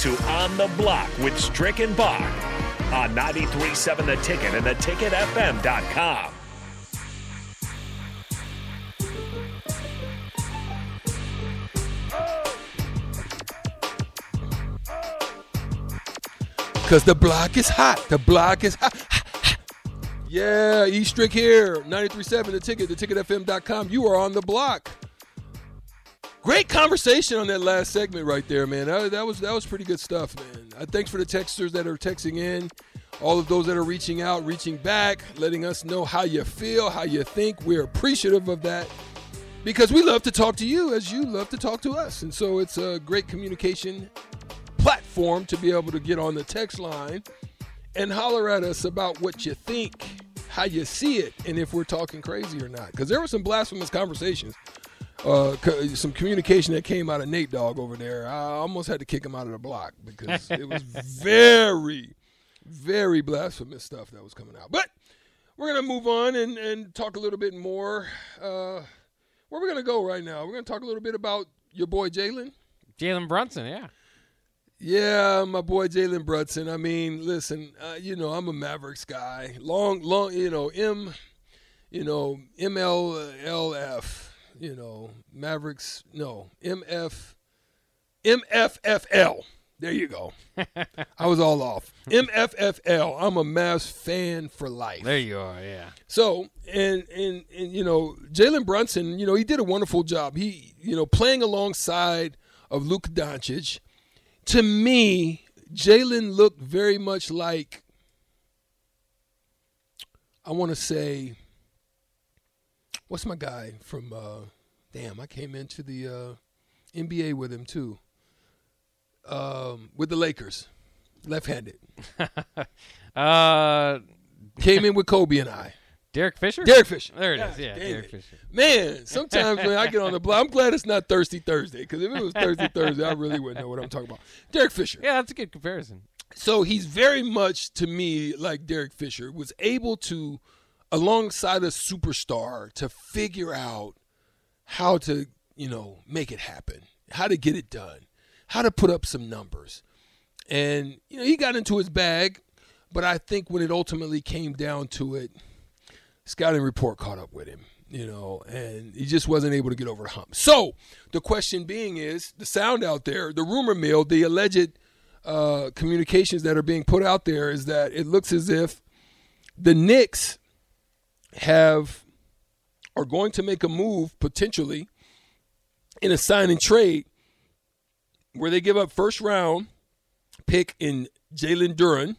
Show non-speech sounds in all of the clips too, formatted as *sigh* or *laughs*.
to On the Block with Strick and Bach on 93.7 The Ticket and theticketfm.com. Because the block is hot. The block is hot. Yeah, E Strick here. 93.7 The Ticket, theticketfm.com. You are on the block. Great conversation on that last segment right there, man. That, that was that was pretty good stuff, man. Uh, thanks for the texters that are texting in, all of those that are reaching out, reaching back, letting us know how you feel, how you think. We're appreciative of that because we love to talk to you as you love to talk to us, and so it's a great communication platform to be able to get on the text line and holler at us about what you think, how you see it, and if we're talking crazy or not. Because there were some blasphemous conversations uh, some communication that came out of Nate Dogg over there. I almost had to kick him out of the block because it was *laughs* very, very blasphemous stuff that was coming out. But we're gonna move on and, and talk a little bit more. Uh, where we're gonna go right now? We're gonna talk a little bit about your boy Jalen. Jalen Brunson, yeah. Yeah, my boy Jalen Brunson. I mean, listen, uh, you know, I'm a Mavericks guy. Long, long, you know, M, you know, MLLF you know, Mavericks, no, MF, MFFL. There you go. *laughs* I was all off. MFFL. I'm a Mavs fan for life. There you are. Yeah. So and and and you know Jalen Brunson, you know he did a wonderful job. He you know playing alongside of Luka Doncic. To me, Jalen looked very much like I want to say what's my guy from? Uh, damn, I came into the uh, NBA with him too. Um, with the Lakers, left-handed. *laughs* uh, came in with Kobe and I. Derek Fisher? Derek Fisher. There it is. Yeah, Derek it. Fisher. Man, *laughs* sometimes when I get on the block, I'm glad it's not Thirsty Thursday because if it was Thirsty Thursday, I really wouldn't know what I'm talking about. Derek Fisher. Yeah, that's a good comparison. So he's very much to me like Derek Fisher was able to – alongside a superstar to figure out how to, you know, make it happen, how to get it done, how to put up some numbers. And, you know, he got into his bag, but I think when it ultimately came down to it, scouting report caught up with him, you know, and he just wasn't able to get over the hump. So the question being is the sound out there, the rumor mill, the alleged uh, communications that are being put out there is that it looks as if the Knicks have are going to make a move potentially in a sign and trade where they give up first round pick in Jalen Duren,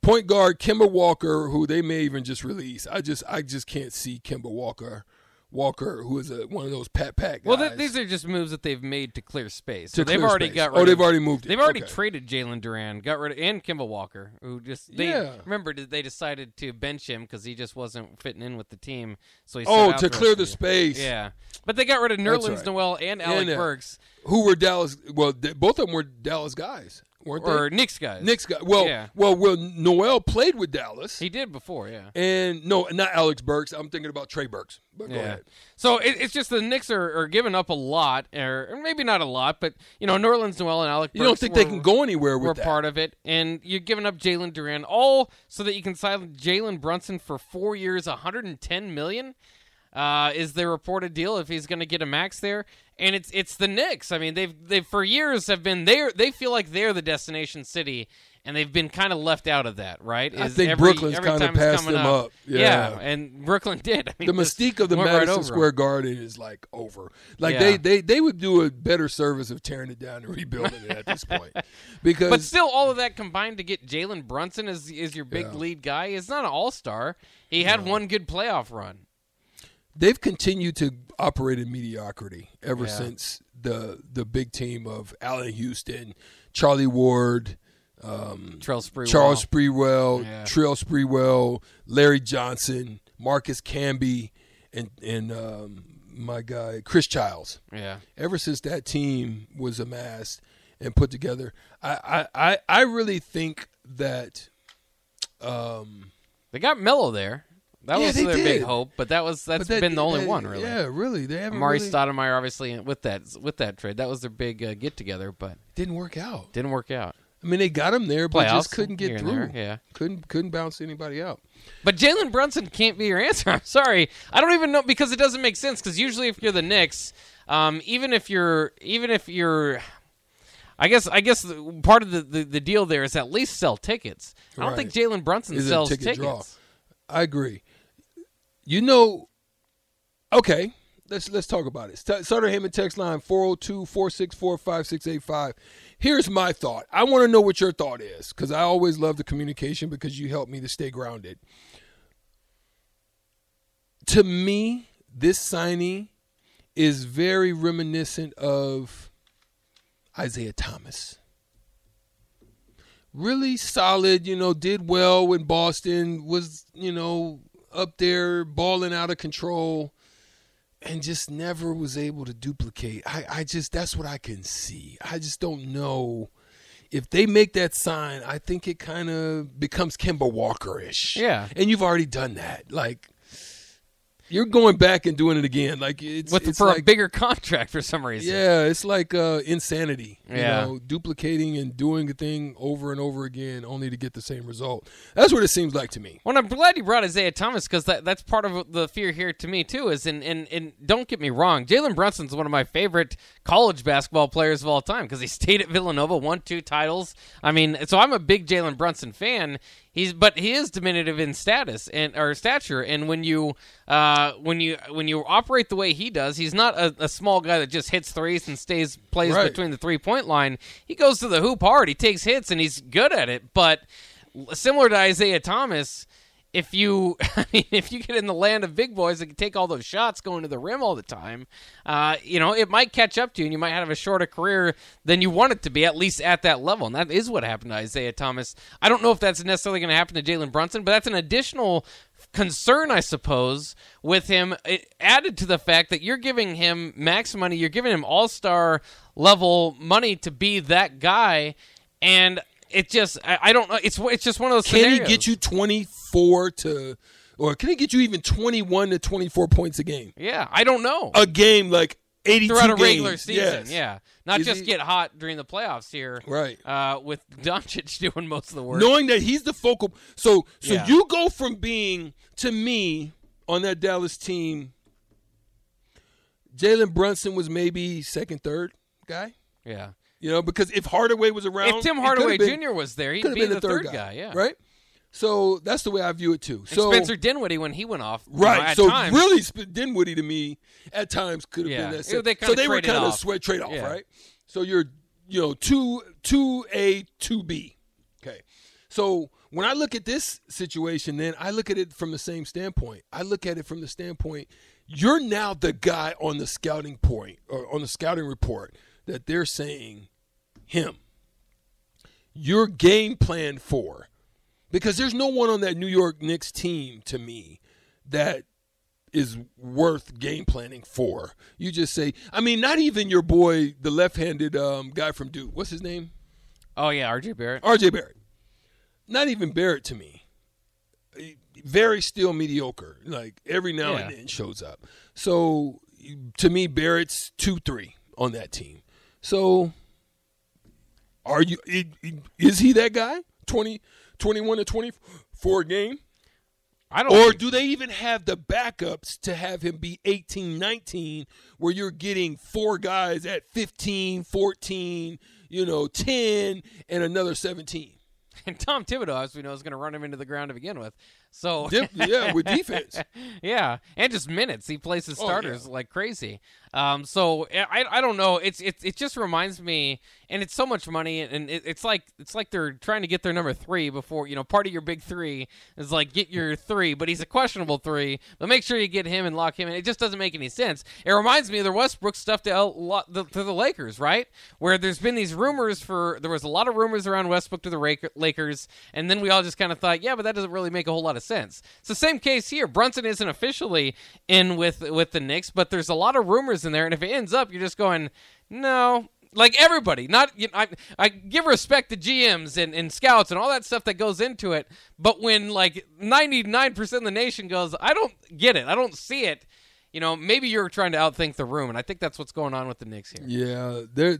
point guard Kemba Walker, who they may even just release. I just I just can't see Kemba Walker Walker, who is a, one of those pat pat guys. Well, th- these are just moves that they've made to clear space. So to they've already space. got. Rid oh, they've already moved. It. They've already okay. traded Jalen Duren, got rid of and Kemba Walker, who just they yeah. remember they decided to bench him because he just wasn't fitting in with the team. So he oh to clear the space. Yeah, but they got rid of Nerlens right. Noel and Alec and, uh, Burks, who were Dallas. Well, they, both of them were Dallas guys weren't or they? Knicks guys. Knicks guys. Well, Yeah. well, well. Noel played with Dallas, He did before, yeah. and no, not Alex Burks. I'm thinking about Trey Burks. But go Yeah. ahead. So it, it's just the Knicks are, are giving up a lot, or, or maybe not a lot, but you know, Nerlens Noel and Alec. You don't think were, they can go anywhere with Were that? part of it, and you're giving up Jalen Duren all so that you can sign Jalen Brunson for four years, 110 million. Uh, is the reported deal if he's going to get a max there? And it's it's the Knicks. I mean, they've they've for years have been there. They feel like they're the destination city, and they've been kind of left out of that. Right? I think every- Brooklyn's every kinda passed them up. Yeah. and Brooklyn *laughs* did. I mean, the mystique of the went right Madison. Square Garden is like over. Like Yeah. they, they they would do a better service of tearing it down and *laughs* rebuilding it at this point, *laughs* because But still, all of that combined to get Jalen Brunson as is your big Yeah. lead guy. He's not an all star. He had one good playoff run. They've continued to operate in mediocrity ever Yeah. since the the big team of Allan Houston, Charlie Ward, Trell Sprewell. Charles Sprewell, Yeah. Trill Sprewell, Larry Johnson, Marcus Camby, and and um, my guy Chris Childs. Yeah. ever since that team was amassed and put together, I I, I, I really think that um, They got Melo there. That Yeah, was their big hope, but that was that's that- been the only that- one really. Yeah, really. They haven't Amar'e really, Stoudemire obviously with that with that trade. That was their big uh, get together, but didn't work out. didn't work out. I mean, they got him there, but Playoffs just couldn't get through. there, yeah. couldn't couldn't bounce anybody out. But Jalen Brunson can't be your answer. *laughs* I'm sorry. I don't even know because it doesn't make sense. Because usually, if you're the Knicks, um, even if you're, even if you're, I guess, I guess part of the, the, the deal there is at least sell tickets. I don't Right. think Jalen Brunson Is sells ticket tickets. draw? I agree. You know, okay. Let's let's talk about it. Sutter Heyman text line 402-464-5685. Here's my thought. I want to know what your thought is because I always love the communication because you help me to stay grounded. To me, this signing is very reminiscent of Isaiah Thomas really solid, you know, did well in Boston, was, you know, up there balling out of control and just never was able to duplicate. I, I just that's what I can see. I just don't know if they make that sign, I think it kind of becomes Kemba Walker ish. Yeah. And you've already done that. Like you're going back and doing it again. Like it's, With it's for like, a bigger contract for some reason. yeah, it's like uh, insanity. You Yeah. know, duplicating and doing a thing over and over again only to get the same result. That's what it seems like to me. Well, I'm glad you brought Isaiah Thomas because that, that's part of the fear here to me too. Is and and, and don't get me wrong, Jalen Brunson's one of my favorite college basketball players of all time because he stayed at Villanova, won two titles. I mean, so I'm a big Jalen Brunson fan. He's but he is diminutive in status and or stature, and when you uh, when you when you operate the way he does, he's not a, a small guy that just hits threes and stays plays Right. between the three point line. He goes to the hoop hard. He takes hits and he's good at it, but similar to Isaiah Thomas, if you *laughs* I mean, if you get in the land of big boys that can take all those shots going to the rim all the time, uh, you know, it might catch up to you and you might have a shorter career than you want it to be, at least at that level. And that is what happened to Isaiah Thomas. I don't know if that's necessarily going to happen to Jalen Brunson, but that's an additional concern, I suppose, with him it added to the fact that you're giving him max money, you're giving him all star level money to be that guy, and it just I, I don't know. It's it's just one of those. Can scenarios. he get you 24 to, or can he get you even 21 to 24 points a game? Yeah, I don't know. A game like 82 Throughout a regular season, Yes. yeah, not Is just he- get hot during the playoffs here, Right. Uh, with *laughs* Doncic doing most of the work. Knowing that he's the focal. So, so Yeah. you go from being, to me, on that Dallas team, Jalen Brunson was maybe second, third guy. yeah, You know, because if Hardaway was around, if Tim Hardaway been- Jr. was there, he'd could be been the, the third, guy. Yeah, Right. So that's the way I view it too. And So Spencer Dinwiddie when he went off, know, right. at so times, really, Sp- Dinwiddie to me at times could have Yeah. been that. Same- they so they were kind of off. sweat trade off, Yeah. right? So you're you know two two A two B. Okay. So when I look at this situation, then I look at it from the same standpoint. I look at it from the standpoint you're now the guy on the scouting point or on the scouting report that they're saying him. Your game plan for because there's no one on that New York Knicks team to me that is worth game planning for. You just say, I mean, not even your boy, the left-handed um, guy from Duke. What's his name? Oh yeah, R.J. Barrett. R.J. Barrett. Not even Barrett to me. Very still mediocre. Like every now and then shows up. So to me, Barrett's two three on that team. So are you? Is he that guy? 20, 21 to twenty four a game. I don't. Or think- do they even have the backups to have him be 18, 19, where you're getting four guys at 15, 14, you know, 10, and another 17? *laughs* and Tom Thibodeau, as we know, is going to run him into the ground to begin with. So *laughs* yeah, with defense. *laughs* yeah, and just minutes. He plays his Oh, starters yeah. like crazy. Um, so I, I don't know. It's it, it just reminds me, and it's so much money, and it, it's like it's like they're trying to get their number three before you know. Part of your big three is like get your three, but he's a questionable three. But make sure you get him and lock him in. It just doesn't make any sense. It reminds me of the Westbrook stuff to, L, to the Lakers, right? Where there's been these rumors for there was a lot of rumors around Westbrook to the Lakers, and then we all just kind of thought, yeah, but that doesn't really make a whole lot of sense. It's the same case here. Brunson isn't officially in with with the Knicks, but there's a lot of rumors in there, and if it ends up, you're just going, no. Like everybody, not you know, I, I give respect to GMs and, and scouts and all that stuff that goes into it. But when like ninety nine percent of the nation goes, I don't get it, I don't see it. You know, maybe you're trying to outthink the room, and I think that's what's going on with the Knicks here. Yeah, they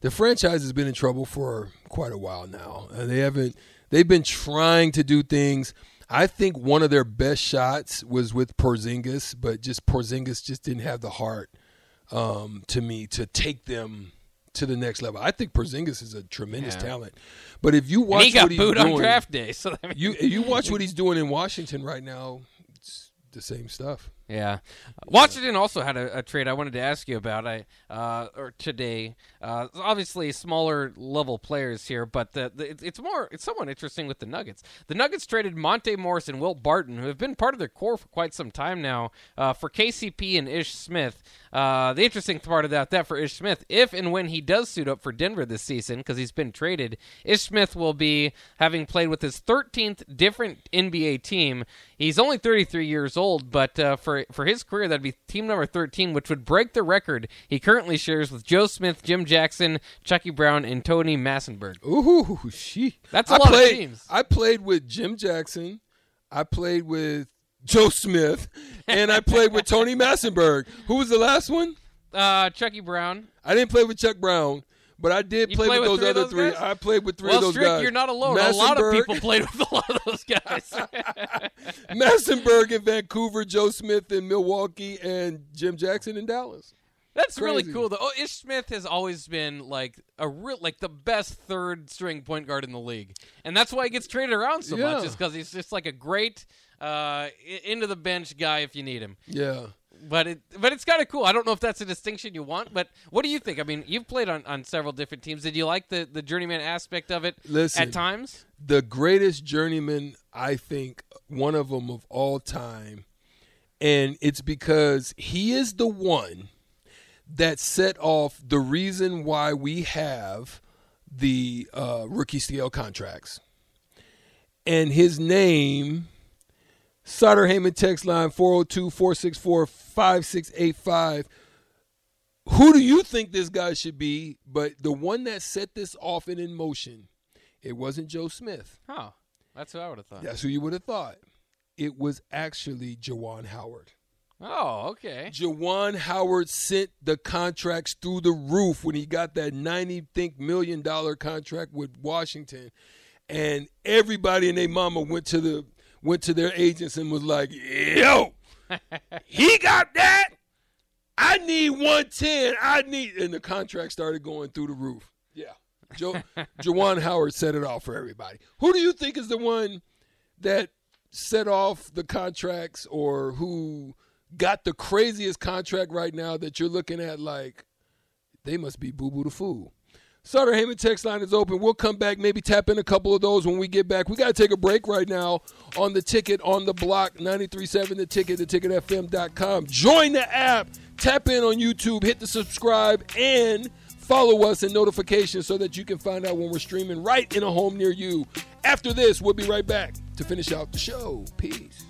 the franchise has been in trouble for quite a while now, and they haven't. They've been trying to do things. I think one of their best shots was with Porzingis, but just Porzingis just didn't have the heart um, to me to take them to the next level. I think Porzingis is a tremendous Yeah. talent, but if you And watch he got what he's doing, on draft day, so I mean, you you watch *laughs* what he's doing in Washington right now. It's the same stuff. Yeah, Washington also had a, a trade I wanted to ask you about. I uh, or today, uh, obviously smaller level players here, but the, the it's- more it's somewhat interesting with the Nuggets. The Nuggets traded Monte Morris and Will Barton, who have been part of their core for quite some time now, uh, for KCP and Ish Smith. Uh, the interesting part about that for Ish Smith, if and when he does suit up for Denver this season, because he's been traded, Ish Smith will be having played with his 13th different NBA team. He's only 33 years old, but uh, for for his career, that'd be team number 13, which would break the record he currently shares with Joe Smith, Jim Jackson, Chucky Brown, and Tony Massenberg. Ooh, she. That's a I lot of teams. I played with Jim Jackson. I played with Joe Smith, and I played with Tony *laughs* Massenberg. Who was the last one? Uh, Chucky Brown. I didn't play with Chuck Brown, but I did play play with with those other three. guys? I played with three well, of those Strick, guys. you're not alone. A lot of people *laughs* played with a lot of those guys. *laughs* Massenberg in Vancouver, Joe Smith in Milwaukee, and Jim Jackson in Dallas. That's really cool though. Oh, Ish Smith has always been like a real like the best third string point guard in the league, and that's why he gets traded around so much. Is because he's just like a great uh, into the bench guy if you need him. Yeah. But it but it's kind of cool. I don't know if that's a distinction you want, but what do you think? I mean, you've played on, on several different teams. Did you like the the journeyman aspect of it Listen. at times? the greatest journeyman I think one of them of all time and it's because he is the one that set off the reason why we have the uh, rookie scale contracts and his name Sutter Heyman text line 402-464-5685 who do you think this guy should be but the one that set this off and in motion it wasn't Joe Smith Huh. That's what I would have thought. that's who you would have thought. It was actually Juwan Howard. Oh, okay. Juwan Howard sent the contracts through the roof when he got that ninety think million dollar contract with Washington, and everybody and their mama went to the went to their agents and was like, "Yo, he got that. I need one ten. I need." And the contract started going through the roof. Yeah, Joe Juwan Howard set it off for everybody. Who do you think is the one that set off the contracts or who got the craziest contract right now that you're looking at like they must be boo boo the fool. Sutter Heyman text line is open. We'll come back, maybe tap in a couple of those when we get back. We got to take a break right now on the ticket on the block 937 the ticket, theticketfm.com. Join the app, tap in on YouTube, hit the subscribe, and follow us and notifications so that you can find out when we're streaming right in a home near you. After this, we'll be right back to finish out the show. Peace.